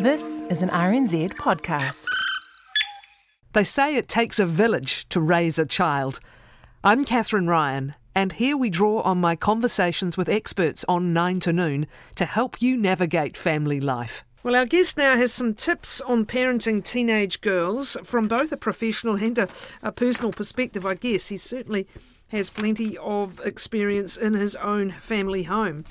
This is an RNZ podcast. They say it takes a village to raise a child. I'm Kathryn Ryan, and here we draw on my conversations with experts on 9 to noon to help you navigate family life. Well, our guest now has some tips on parenting teenage girls from both a professional and a, a personal perspective, I guess. He certainly has plenty of experience in his own family home.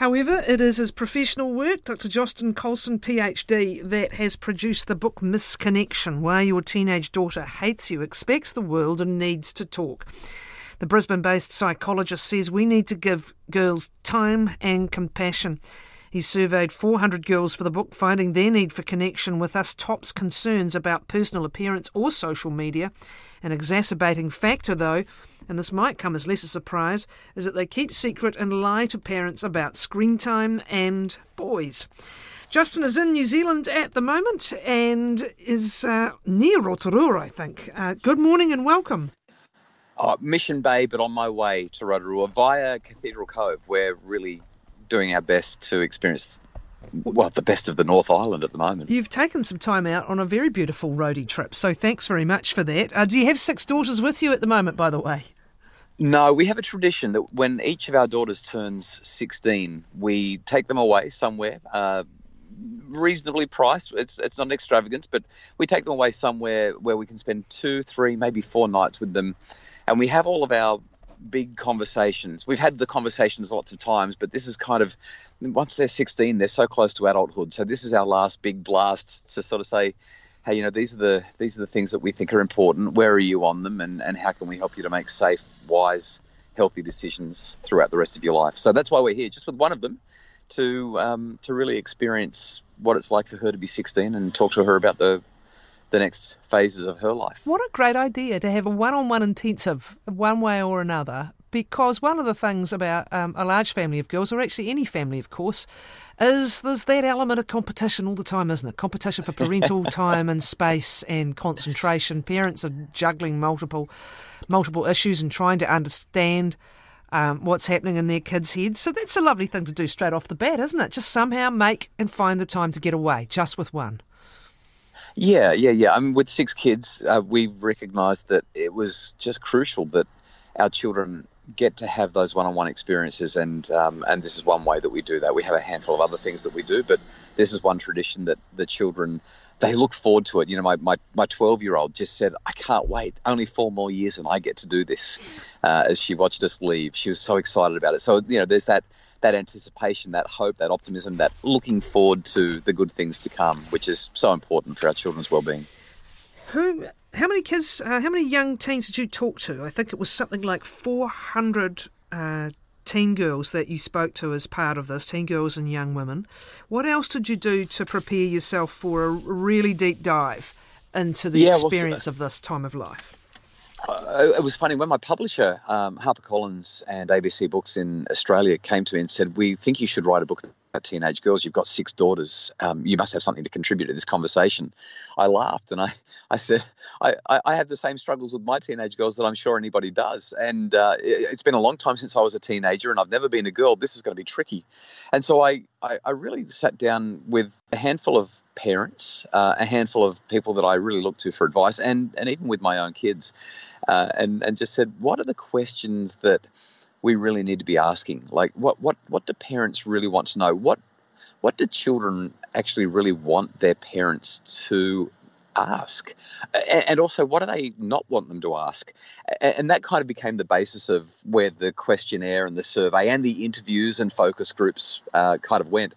However, it is his professional work, Dr. Justin Coulson, PhD, that has produced the book Misconnection Why Your Teenage Daughter Hates You, Expects the World, and Needs to Talk. The Brisbane based psychologist says we need to give girls time and compassion. He surveyed 400 girls for the book, finding their need for connection with us tops concerns about personal appearance or social media. An exacerbating factor, though, and this might come as less a surprise, is that they keep secret and lie to parents about screen time and boys. Justin is in New Zealand at the moment and is uh, near Rotorua, I think. Uh, good morning and welcome. Oh, Mission Bay, but on my way to Rotorua via Cathedral Cove. We're really doing our best to experience well, the best of the North Island at the moment. You've taken some time out on a very beautiful roadie trip, so thanks very much for that. Uh, do you have six daughters with you at the moment, by the way? No, we have a tradition that when each of our daughters turns 16, we take them away somewhere. Uh, reasonably priced. It's it's not an extravagance, but we take them away somewhere where we can spend two, three, maybe four nights with them, and we have all of our big conversations. We've had the conversations lots of times, but this is kind of once they're 16, they're so close to adulthood. So this is our last big blast to sort of say, hey, you know, these are the these are the things that we think are important. Where are you on them, and and how can we help you to make safe, wise, healthy decisions throughout the rest of your life? So that's why we're here, just with one of them, to um, to really experience what it's like for her to be 16 and talk to her about the the next phases of her life. What a great idea to have a one on one intensive, one way or another. Because one of the things about um, a large family of girls, or actually any family, of course, is there's that element of competition all the time, isn't it? Competition for parental time and space and concentration. Parents are juggling multiple, multiple issues and trying to understand um, what's happening in their kids' heads. So that's a lovely thing to do straight off the bat, isn't it? Just somehow make and find the time to get away, just with one. Yeah, yeah, yeah. I mean, with six kids, uh, we recognised that it was just crucial that our children get to have those one-on-one experiences, and um, and this is one way that we do that. We have a handful of other things that we do, but this is one tradition that the children they look forward to it. You know, my my my twelve year old just said, "I can't wait. Only four more years, and I get to do this." Uh, as she watched us leave, she was so excited about it. So you know, there's that that anticipation, that hope, that optimism, that looking forward to the good things to come, which is so important for our children's well-being. Who, how many kids, uh, how many young teens did you talk to? I think it was something like 400 uh, teen girls that you spoke to as part of this, teen girls and young women. What else did you do to prepare yourself for a really deep dive into the yeah, experience well, of this time of life? It was funny when my publisher, um, HarperCollins and ABC Books in Australia, came to me and said, "We think you should write a book about teenage girls. You've got six daughters. Um, you must have something to contribute to this conversation." I laughed and I, I said, I, I, have the same struggles with my teenage girls that I'm sure anybody does. And uh, it, has been a long time since I was a teenager, and I've never been a girl. This is going to be tricky." And so I, I, I really sat down with a handful of parents, uh, a handful of people that I really look to for advice, and and even with my own kids uh, and and just said, what are the questions that we really need to be asking? Like, what what what do parents really want to know? What what do children actually really want their parents to ask and also what do they not want them to ask and that kind of became the basis of where the questionnaire and the survey and the interviews and focus groups uh, kind of went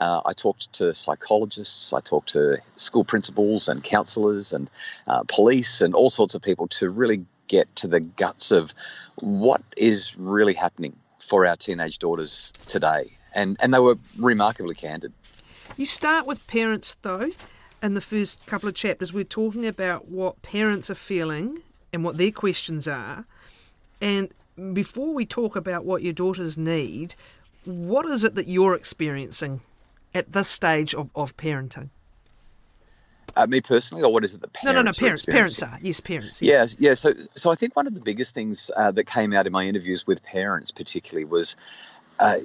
uh, I talked to psychologists, I talked to school principals and counselors and uh, police and all sorts of people to really get to the guts of what is really happening for our teenage daughters today. and and they were remarkably candid. You start with parents though. In the first couple of chapters, we're talking about what parents are feeling and what their questions are. And before we talk about what your daughters need, what is it that you're experiencing at this stage of, of parenting? Uh, me personally, or what is it that parents? No, no, no. are Parents, parents are yes, parents. Yeah, yeah. So, so I think one of the biggest things uh, that came out in my interviews with parents, particularly, was uh,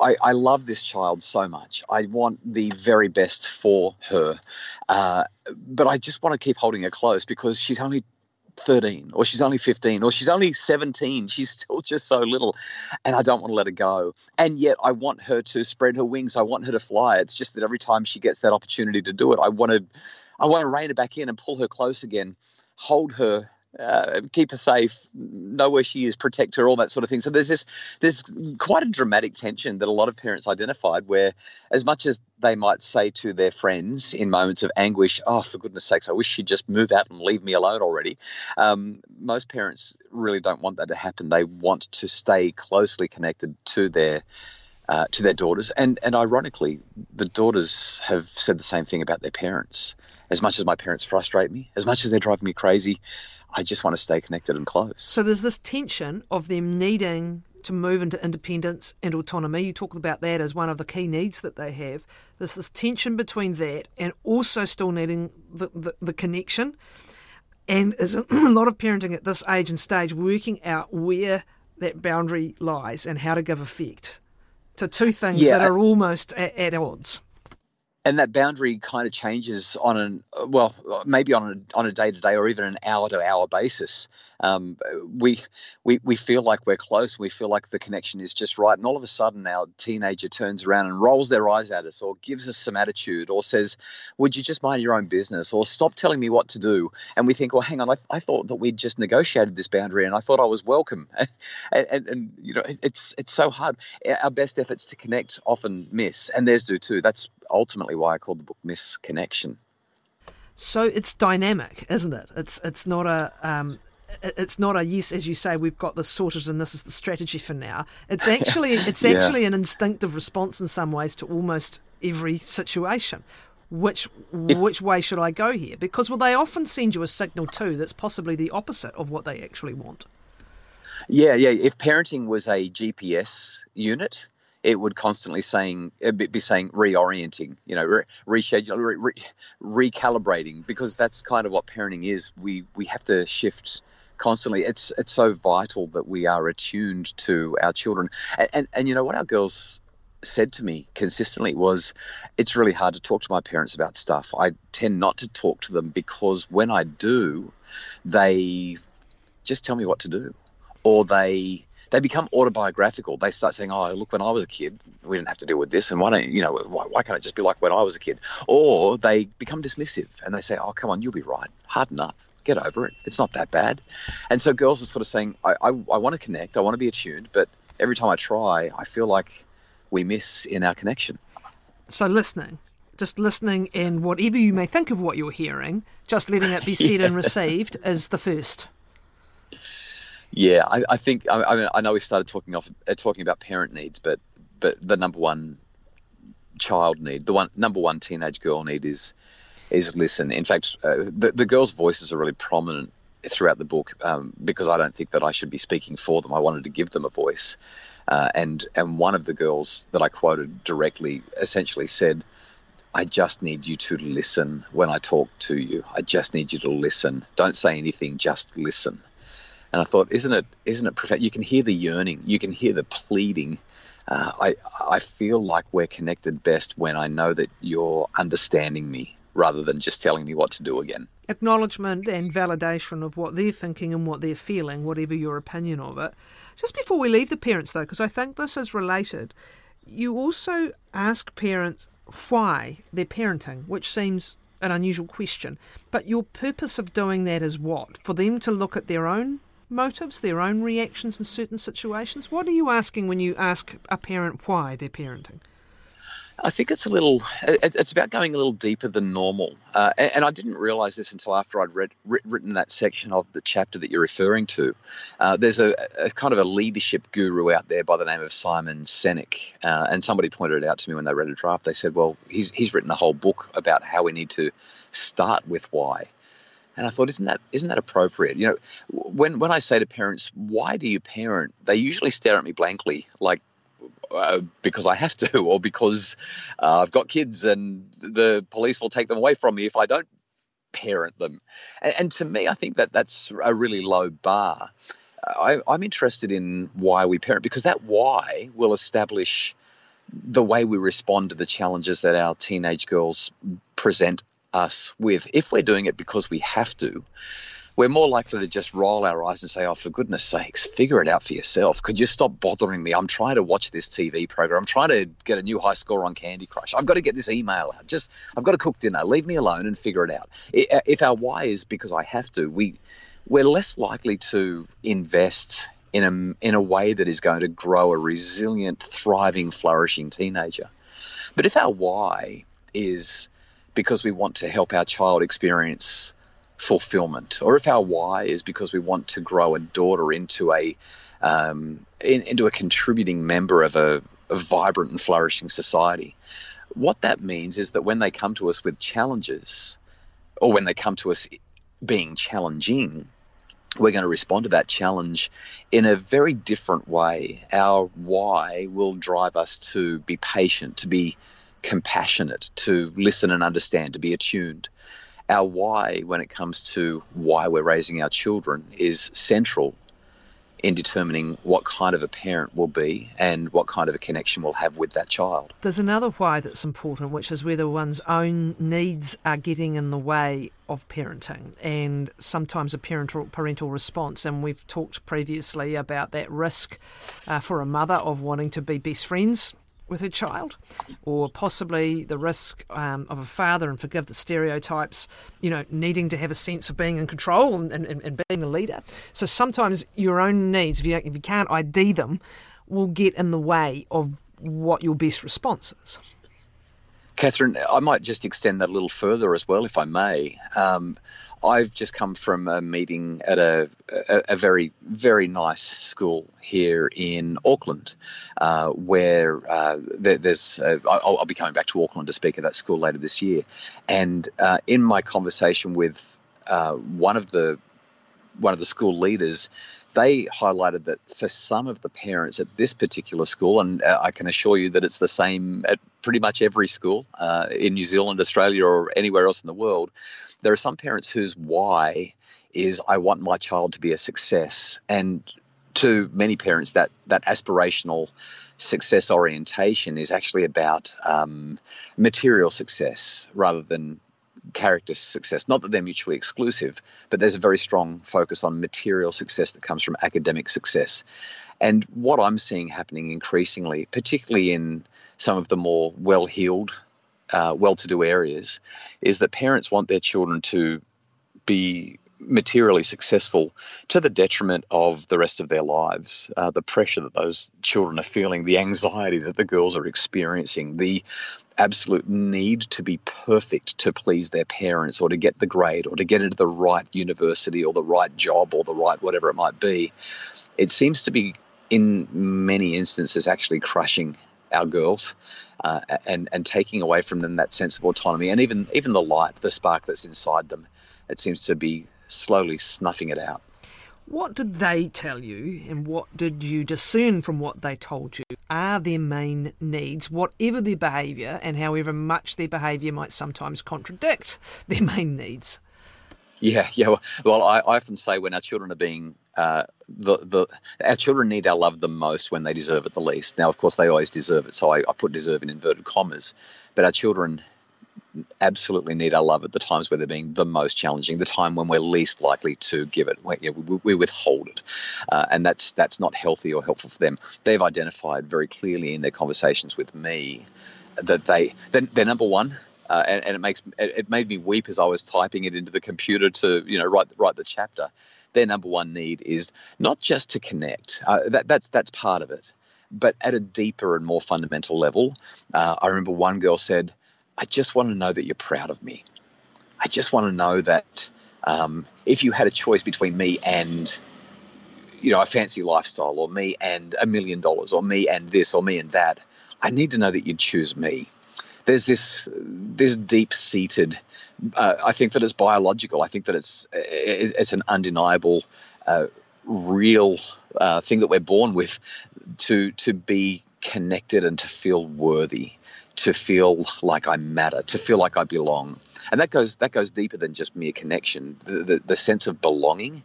I, I love this child so much. I want the very best for her, uh, but I just want to keep holding her close because she's only 13 or she's only 15 or she's only 17 she's still just so little and i don't want to let her go. And yet i want her to spread her wings. I want her to fly. It's just that every time she gets that opportunity to do it i want to i want to rein her back in and pull her close again hold her uh, keep her safe, know where she is, protect her, all that sort of thing. So there's this, there's quite a dramatic tension that a lot of parents identified, where as much as they might say to their friends in moments of anguish, "Oh, for goodness sakes, I wish she'd just move out and leave me alone already," um, most parents really don't want that to happen. They want to stay closely connected to their uh, to their daughters. And and ironically, the daughters have said the same thing about their parents. As much as my parents frustrate me, as much as they're driving me crazy, I just want to stay connected and close. So there's this tension of them needing to move into independence and autonomy. You talk about that as one of the key needs that they have. There's this tension between that and also still needing the, the, the connection. And is a lot of parenting at this age and stage working out where that boundary lies and how to give effect to two things Yeah, that are almost at, at odds. And that boundary kind of changes on an well maybe on a on a day to day or even an hour to hour basis um, we we we feel like we're close. We feel like the connection is just right. And all of a sudden our teenager turns around and rolls their eyes at us or gives us some attitude or says would you just mind your own business? or stop telling me what to do. And we think well hang on. I, I thought that we'd just negotiated this boundary and i thought i was welcome. And, and, and you know it- it's it's so hard. Our best efforts to connect often miss and theirs do too. That's ultimately why i called the book miss connection So it's dynamic, isn't it? It's it's not a um, it's not a yes, as you say, we've got this sorted and this is the strategy for now. It's actually it's Yeah. actually an instinctive response in some ways to almost every situation. Which which way should I go here? Because well, they often send you a signal too that's possibly the opposite of what they actually want. Yeah, yeah. If parenting was a GPS unit, it would constantly saying uh, be- be saying reorienting, you know, re- reschedule, re- re- recalibrating, because that's kind of what parenting is. We we have to shift constantly. It's it's so vital that we are attuned to our children, and and, and you know what our girls said to me consistently was it's really hard to talk to my parents about stuff. I tend not to talk to them because when I do, they just tell me what to do or they they become autobiographical. They start saying, "Oh, look, when I was a kid, we didn't have to deal with this, and why don't you know? Why, why can't it just be like when I was a kid?" Or they become dismissive and they say, "Oh, come on, you'll be right. Harden up, get over it. It's not that bad." And so girls are sort of saying, "I I, I want to connect. I want to be attuned, but every time I try, I feel like we miss in our connection." So listening, just listening, and whatever you may think of what you're hearing, just letting it be said and received is the first. Yeah, I, I think I, I, mean, I know we started talking off uh, talking about parent needs, but but the number one child need, the one number one teenage girl need is is listen. In fact, uh, the the girls' voices are really prominent throughout the book um, because I don't think that I should be speaking for them. I wanted to give them a voice, uh, and and one of the girls that I quoted directly essentially said. I just need you to listen when I talk to you. I just need you to listen. Don't say anything, just listen. And I thought, isn't it, isn't it profound? You can hear the yearning, you can hear the pleading. Uh, I, I feel like we're connected best when I know that you're understanding me rather than just telling me what to do again. acknowledgement and validation of what they're thinking and what they're feeling, whatever your opinion of it. Just before we leave the parents, though, because I think this is related, you also ask parents why they're parenting, which seems an unusual question. But your purpose of doing that is what? For them to look at their own motives, their own reactions in certain situations? What are you asking when you ask a parent why they're parenting? I think it's a little. It's about going a little deeper than normal, uh, and, I didn't realize this until after I'd read written that section of the chapter that you're referring to. Uh, there's a, a, kind of a leadership guru out there by the name of Simon Sinek, uh, and somebody pointed it out to me when they read a draft. They said, "Well, he's he's written a whole book about how we need to start with why." And I thought, isn't that isn't that appropriate? You know, when when I say to parents, "Why do you parent?" They usually stare at me blankly, like uh, because I have to, or because uh, I've got kids and the police will take them away from me if I don't parent them. And, and to me, I think that that's a really low bar. I, I'm interested in why we parent because that why will establish the way we respond to the challenges that our teenage girls present us with. If we're doing it because we have to, we're more likely to just roll our eyes and say, oh, for goodness sakes, figure it out for yourself. Could you stop bothering me? I'm trying to watch this TV program. I'm trying to get a new high score on Candy Crush. I've got to get this email out. Just, I've got to cook dinner. Leave me alone and figure it out. Uh, if our why is because I have to, we, we're less likely to invest in a, in a way that is going to grow a resilient, thriving, flourishing teenager. But if our why is because we want to help our child experience fulfillment, or if our why is because we want to grow a daughter into a um, in, into a contributing member of a, a vibrant and flourishing society. What that means is that when they come to us with challenges, or when they come to us being challenging, we're going to respond to that challenge in a very different way. Our why will drive us to be patient, to be compassionate, to listen and understand, to be attuned our why when it comes to why we're raising our children is central in determining what kind of a parent will be and what kind of a connection we'll have with that child. There's another why that's important, which is whether one's own needs are getting in the way of parenting and sometimes a parental parental response. And we've talked previously about that risk uh, for a mother of wanting to be best friends with her child, or possibly the risk um, of a father, and forgive the stereotypes, you know, needing to have a sense of being in control and, and, and being the leader. So sometimes your own needs, if you, if you can't ID them, will get in the way of what your best response is. Kathryn, I might just extend that a little further as well, if I may. Um, I've just come from a meeting at a, a, a very, very nice school here in Auckland, uh, where uh, there, there's, uh, I'll, I'll, be coming back to Auckland to speak at that school later this year. And uh, in my conversation with uh, one of the one of the school leaders, they highlighted that for some of the parents at this particular school, and uh, I can assure you that it's the same at pretty much every school uh, in New Zealand, Australia, or anywhere else in the world, there are some parents whose why is I want my child to be a success, and to many parents that that aspirational success orientation is actually about um, material success rather than character success. Not that they're mutually exclusive, but there's a very strong focus on material success that comes from academic success. And what I'm seeing happening increasingly, particularly in some of the more well heeled, uh, well to do areas, is that parents want their children to be materially successful to the detriment of the rest of their lives. Uh, the pressure that those children are feeling, the anxiety that the girls are experiencing, the absolute need to be perfect to please their parents or to get the grade or to get into the right university or the right job or the right whatever it might be, it seems to be in many instances actually crushing our girls uh, and and taking away from them that sense of autonomy and even even the light, the spark that's inside them. It seems to be slowly snuffing it out. What did they tell you, and what did you discern from what they told you are their main needs, whatever their behaviour, and however much their behaviour might sometimes contradict their main needs? Yeah, yeah. Well, I, I often say when our children are being uh, the the our children need our love the most when they deserve it the least. Now, of course, they always deserve it, so I, I put deserve in inverted commas. But our children absolutely need our love at the times where they're being the most challenging, the time when we're least likely to give it. We, you know, we, we withhold it, uh, and that's that's not healthy or helpful for them. They've identified very clearly in their conversations with me that they they're, they're number one. Uh, and, and, it makes it, it made me weep as I was typing it into the computer to you know write write the chapter. Their number one need is not just to connect. Uh, that, that's that's part of it but at a deeper and more fundamental level, uh, I remember one girl said, I just want to know that you're proud of me. I just want to know that um, if you had a choice between me and you know a fancy lifestyle or me and a million dollars or me and this or me and that i need to know that you'd choose me there's this this deep seated uh, i think that it's biological i think that it's it's an undeniable uh, real uh, thing that we're born with to to be connected and to feel worthy to feel like i matter to feel like i belong and that goes that goes deeper than just mere connection. The, the, the sense of belonging.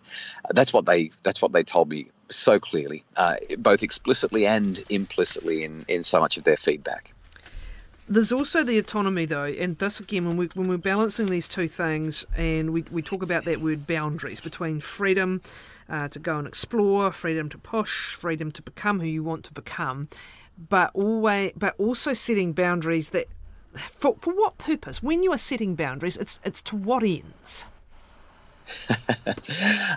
That's what they that's what they told me so clearly, uh, both explicitly and implicitly in in so much of their feedback. There's also the autonomy, though, and this again, when, we, when we're balancing these two things, and we, we talk about that word boundaries between freedom uh, to go and explore, freedom to push, freedom to become who you want to become, but always, but also setting boundaries that for, for what purpose? When you are setting boundaries, it's, it's to what ends?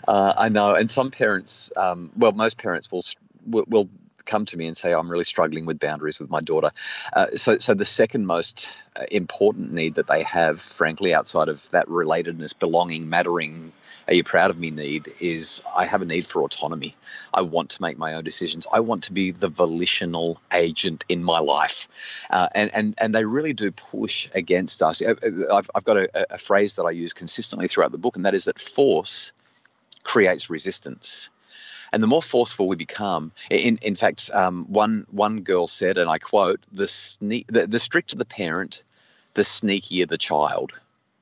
uh, I know, and some parents, um, well, most parents will, will, will come to me and say, "I'm really struggling with boundaries with my daughter." Uh, so, so the second most uh, important need that they have, frankly, outside of that relatedness, belonging, mattering, are you proud of me need is I have a need for autonomy. I want to make my own decisions. I want to be the volitional agent in my life. Uh, and, and, and they really do push against us. I've, I've got a, a phrase that I use consistently throughout the book, and that is that force creates resistance. And the more forceful we become, in, in fact, um, one, one girl said, and I quote, the, the, the stricter the parent, the sneakier the child.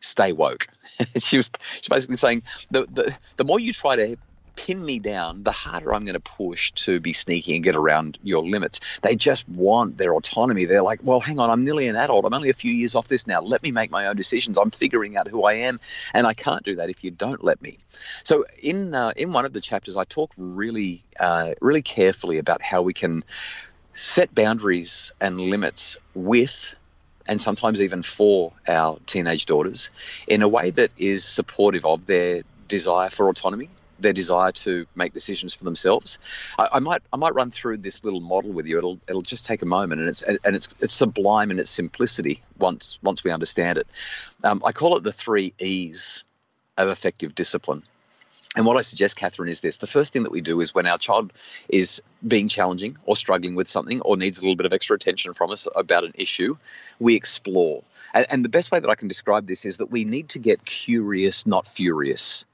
Stay woke. she was she's basically saying the, the the more you try to pin me down, the harder I'm going to push to be sneaky and get around your limits. They just want their autonomy. They're like, well, hang on, I'm nearly an adult. I'm only a few years off this now. Let me make my own decisions. I'm figuring out who I am, and I can't do that if you don't let me. So in uh, in one of the chapters, I talk really uh, really carefully about how we can set boundaries and limits with and sometimes even for our teenage daughters in a way that is supportive of their desire for autonomy their desire to make decisions for themselves. I, I, might I might run through this little model with you. It'll it'll just take a moment, and it's and it's it's sublime in its simplicity once once we understand it. Um, I call it the three E's of effective discipline. And what I suggest, Kathryn, is this the first thing that we do is when our child is being challenging or struggling with something or needs a little bit of extra attention from us about an issue, we explore. And, and the best way that I can describe this is that we need to get curious, not furious.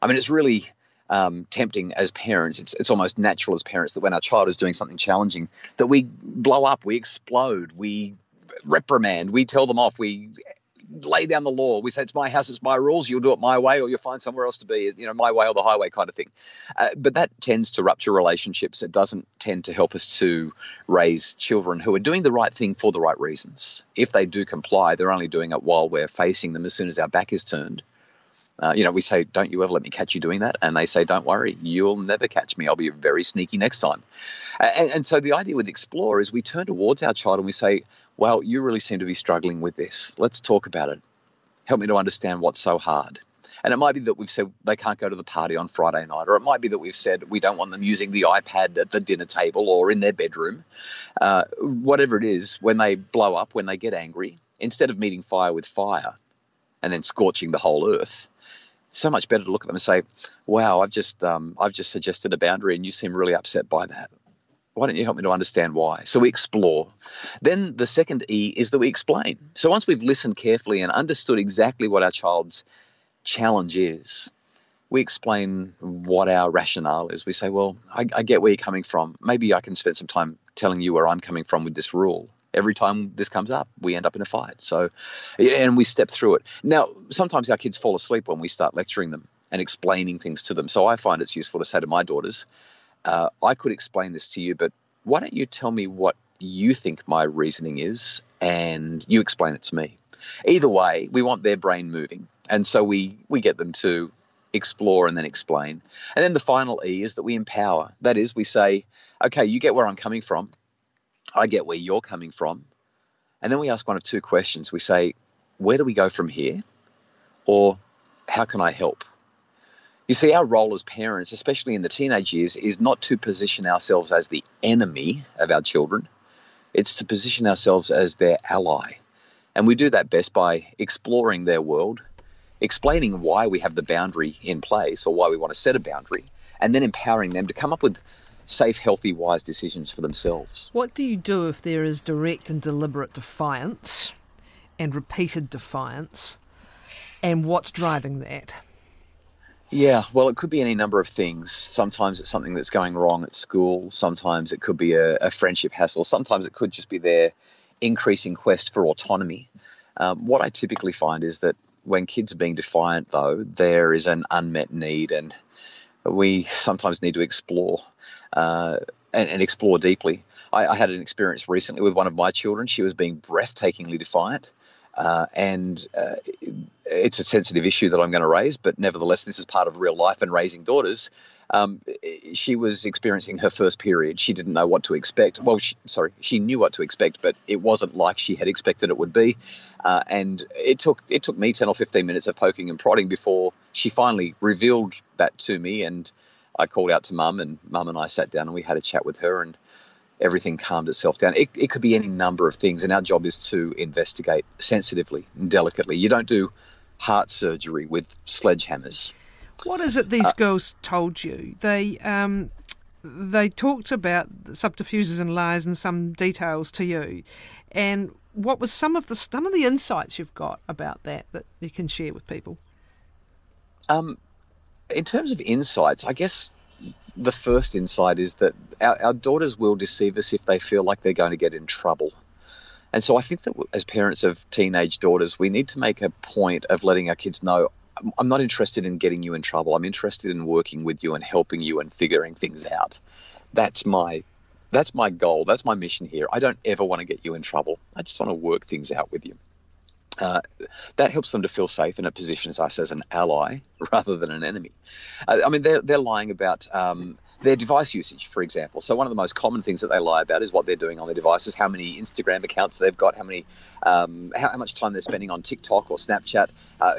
I mean, it's really um, tempting as parents. It's, it's almost natural as parents that when our child is doing something challenging, that we blow up, we explode, we reprimand, we tell them off, we lay down the law. We say it's my house, it's my rules. You'll do it my way, or you'll find somewhere else to be. You know, my way or the highway kind of thing. Uh, but that tends to rupture relationships. It doesn't tend to help us to raise children who are doing the right thing for the right reasons. If they do comply, they're only doing it while we're facing them. As soon as our back is turned, uh, you know, we say, "Don't you ever let me catch you doing that?" And they say, "Don't worry, you'll never catch me. I'll be very sneaky next time." And, and so the idea with explore is we turn towards our child and we say, "Well, you really seem to be struggling with this. Let's talk about it. Help me to understand what's so hard." And it might be that we've said they can't go to the party on Friday night, or it might be that we've said we don't want them using the iPad at the dinner table or in their bedroom. Uh, whatever it is, when they blow up, when they get angry, instead of meeting fire with fire and then scorching the whole earth, so much better to look at them and say, "Wow, I've just um, I've just suggested a boundary, and you seem really upset by that. Why don't you help me to understand why?" So we explore. Then the second E is that we explain. So once we've listened carefully and understood exactly what our child's challenge is, we explain what our rationale is. We say, "Well, I, I get where you're coming from. Maybe I can spend some time telling you where I'm coming from with this rule." Every time this comes up, we end up in a fight. So, and we step through it. Now, sometimes our kids fall asleep when we start lecturing them and explaining things to them. So I find it's useful to say to my daughters, uh, I could explain this to you, but why don't you tell me what you think my reasoning is and you explain it to me? Either way, we want their brain moving. And so we, we get them to explore and then explain. And then the final E is that we empower. That is, we say, okay, you get where I'm coming from. I get where you're coming from. And then we ask one of two questions. We say, where do we go from here? Or how can I help? You see, our role as parents, especially in the teenage years, is not to position ourselves as the enemy of our children. It's to position ourselves as their ally. And we do that best by exploring their world, explaining why we have the boundary in place or why we want to set a boundary, and then empowering them to come up with safe, healthy, wise decisions for themselves. What do you do if there is direct and deliberate defiance and repeated defiance? And what's driving that? Yeah, well, it could be any number of things. Sometimes it's something that's going wrong at school. Sometimes it could be a, a friendship hassle. Sometimes it could just be their increasing quest for autonomy. Um, what I typically find is that when kids are being defiant, though, there is an unmet need, and we sometimes need to explore uh, and, and, explore deeply. I, I, had an experience recently with one of my children. She was being breathtakingly defiant. Uh, and uh, it's a sensitive issue that I'm going to raise, but nevertheless, this is part of real life and raising daughters. Um, she was experiencing her first period. She didn't know what to expect. Well, she, sorry, she knew what to expect, but it wasn't like she had expected it would be. Uh, and it took it took me 10 or 15 minutes of poking and prodding before she finally revealed that to me. And I called out to mum, and mum and I sat down and we had a chat with her. And everything calmed itself down. It, it could be any number of things, and our job is to investigate sensitively and delicately. You don't do heart surgery with sledgehammers. What is it these uh, girls told you? They um, they talked about subterfuges and lies and some details to you, and what was some of the some of the insights you've got about that that you can share with people? Um, in terms of insights, I guess the first insight is that our, our daughters will deceive us if they feel like they're going to get in trouble. And so I think that as parents of teenage daughters, we need to make a point of letting our kids know I'm not interested in getting you in trouble. I'm interested in working with you and helping you and figuring things out. That's my that's my goal. That's my mission here. I don't ever want to get you in trouble. I just want to work things out with you. Uh, that helps them to feel safe and it positions us as an ally rather than an enemy. Uh, I mean, they're, they're lying about um, their device usage, for example. So, one of the most common things that they lie about is what they're doing on their devices, how many Instagram accounts they've got, how, many, um, how, how, much time they're spending on TikTok or Snapchat. Uh,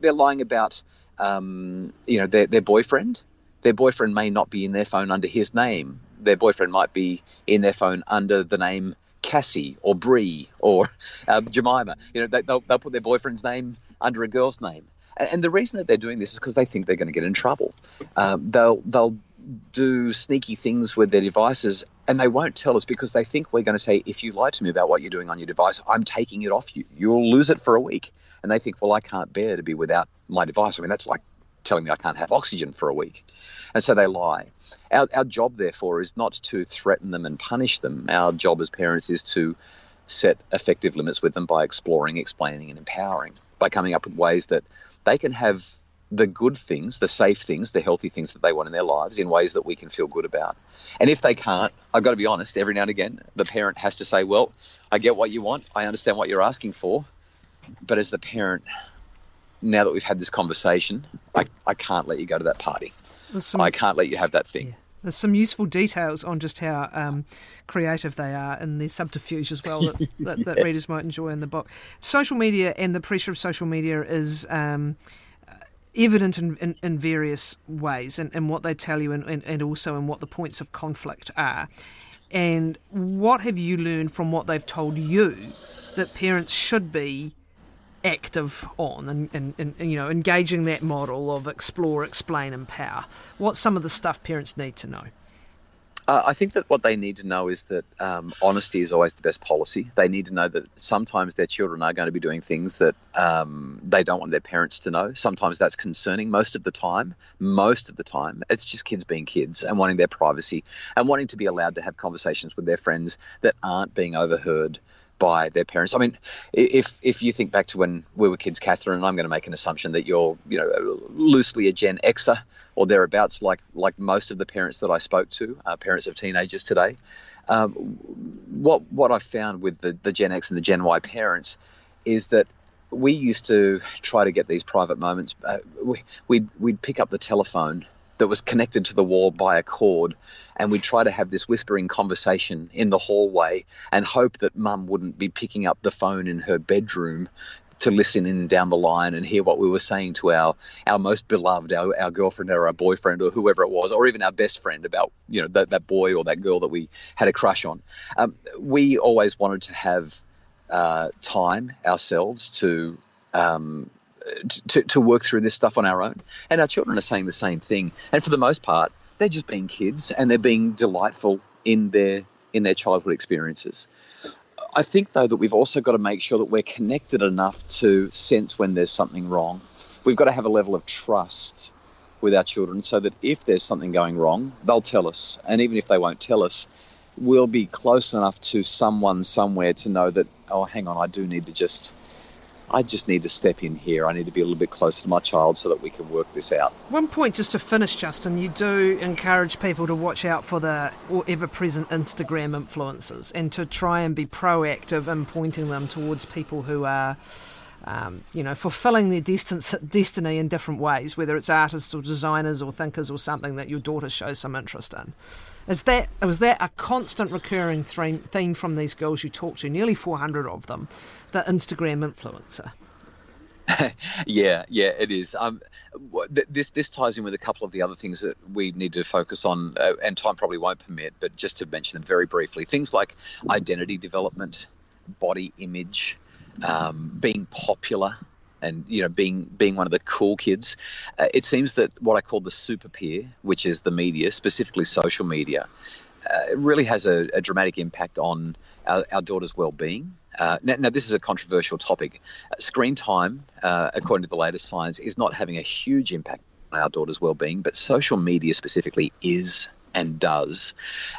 they're lying about um, you know, their, their boyfriend. Their boyfriend may not be in their phone under his name. Their boyfriend might be in their phone under the name Cassie or Bree or um, Jemima. You know, they, will they'll put their boyfriend's name under a girl's name. And, and the reason that they're doing this is because they think they're going to get in trouble. Um, they'll they'll do sneaky things with their devices and they won't tell us because they think we're going to say, if you lie to me about what you're doing on your device, I'm taking it off you. You'll lose it for a week. And they think, well, I can't bear to be without my device. I mean, that's like telling me I can't have oxygen for a week. And so they lie. Our, our job, therefore, is not to threaten them and punish them. Our job as parents is to set effective limits with them by exploring, explaining, and empowering, by coming up with ways that they can have the good things, the safe things, the healthy things that they want in their lives in ways that we can feel good about. And if they can't, I've got to be honest, every now and again, the parent has to say, Well, I get what you want, I understand what you're asking for, but as the parent, now that we've had this conversation, I, I can't let you go to that party. Some, I can't let you have that thing. Yeah. There's some useful details on just how um, creative they are and their subterfuge as well that, that, that readers might enjoy in the book. Social media and the pressure of social media is um, evident in, in, in, various ways and, and what they tell you and, and, and also in what the points of conflict are. And what have you learned from what they've told you that parents should be active on and, and, and, you know engaging that model of explore explain empower what's some of the stuff parents need to know uh, I think that what they need to know is that um, honesty is always the best policy. They need to know that sometimes their children are going to be doing things that um, they don't want their parents to know. Sometimes that's concerning. Most of the time, most of the time, it's just kids being kids and wanting their privacy and wanting to be allowed to have conversations with their friends that aren't being overheard by their parents. I mean, if if you think back to when we were kids, Kathryn, and I'm going to make an assumption that you're, you know, loosely a Gen Xer or thereabouts, like like most of the parents that I spoke to, uh, parents of teenagers today. Um, what what I found with the, the Gen X and the Gen Y parents is that we used to try to get these private moments. Uh, we, we'd, we'd pick up the telephone that was connected to the wall by a cord. And we'd try to have this whispering conversation in the hallway and hope that mum wouldn't be picking up the phone in her bedroom to listen in down the line and hear what we were saying to our our most beloved, our, our girlfriend or our boyfriend or whoever it was, or even our best friend about you know that, that boy or that girl that we had a crush on. Um, we always wanted to have uh, time ourselves to um, to, to work through this stuff on our own. And our children are saying the same thing. And for the most part, they're just being kids and they're being delightful in their in their childhood experiences. I think though that we've also got to make sure that we're connected enough to sense when there's something wrong. We've got to have a level of trust with our children so that if there's something going wrong, they'll tell us. And even if they won't tell us, we'll be close enough to someone somewhere to know that, oh, hang on, I do need to just I just need to step in here. I need to be a little bit closer to my child so that we can work this out. One point just to finish, Justin, you do encourage people to watch out for the ever present Instagram influencers and to try and be proactive in pointing them towards people who are. Um, you know, fulfilling their distance, destiny in different ways, whether it's artists or designers or thinkers or something that your daughter shows some interest in. Is that was that a constant recurring theme from these girls you talk to? Nearly 400 of them, the Instagram influencer. yeah, yeah, it is. Um, this this ties in with a couple of the other things that we need to focus on, uh, and time probably won't permit. But just to mention them very briefly, things like identity development, body image, um, being popular, and you know being being one of the cool kids uh, it seems that what i call the super peer which is the media specifically social media uh, really has a, a, dramatic impact on our, our daughter's well-being. Uh, now, now, this is a controversial topic. Uh, screen time uh, according to the latest science is not having a huge impact on our daughter's well-being but social media specifically is and does.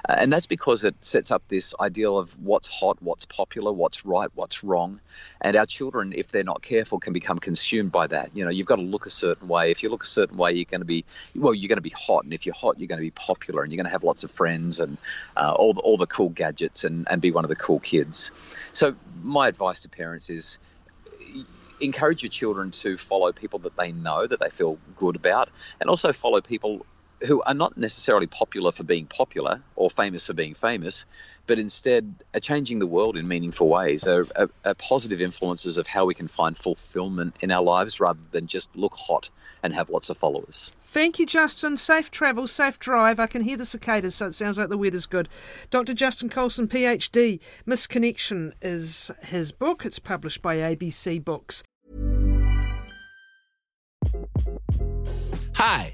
Uh, and that's because it sets up this ideal of what's hot, what's popular, what's right, what's wrong. And our children, if they're not careful, can become consumed by that. You know, you've got to look a certain way. If you look a certain way, you're going to be, well, you're going to be hot. And if you're hot, you're going to be popular and you're going to have lots of friends and uh, all, the, all the cool gadgets and, and be one of the cool kids. So, my advice to parents is encourage your children to follow people that they know that they feel good about and also follow people who are not necessarily popular for being popular or famous for being famous, but instead are changing the world in meaningful ways, are, are, are, positive influences of how we can find fulfillment in our lives rather than just look hot and have lots of followers. Thank you, Justin. Safe travel, safe drive. I can hear the cicadas, so it sounds like the weather's good. Dr. Justin Coulson, PhD. Misconnection is his book. It's published by ABC Books. Hi.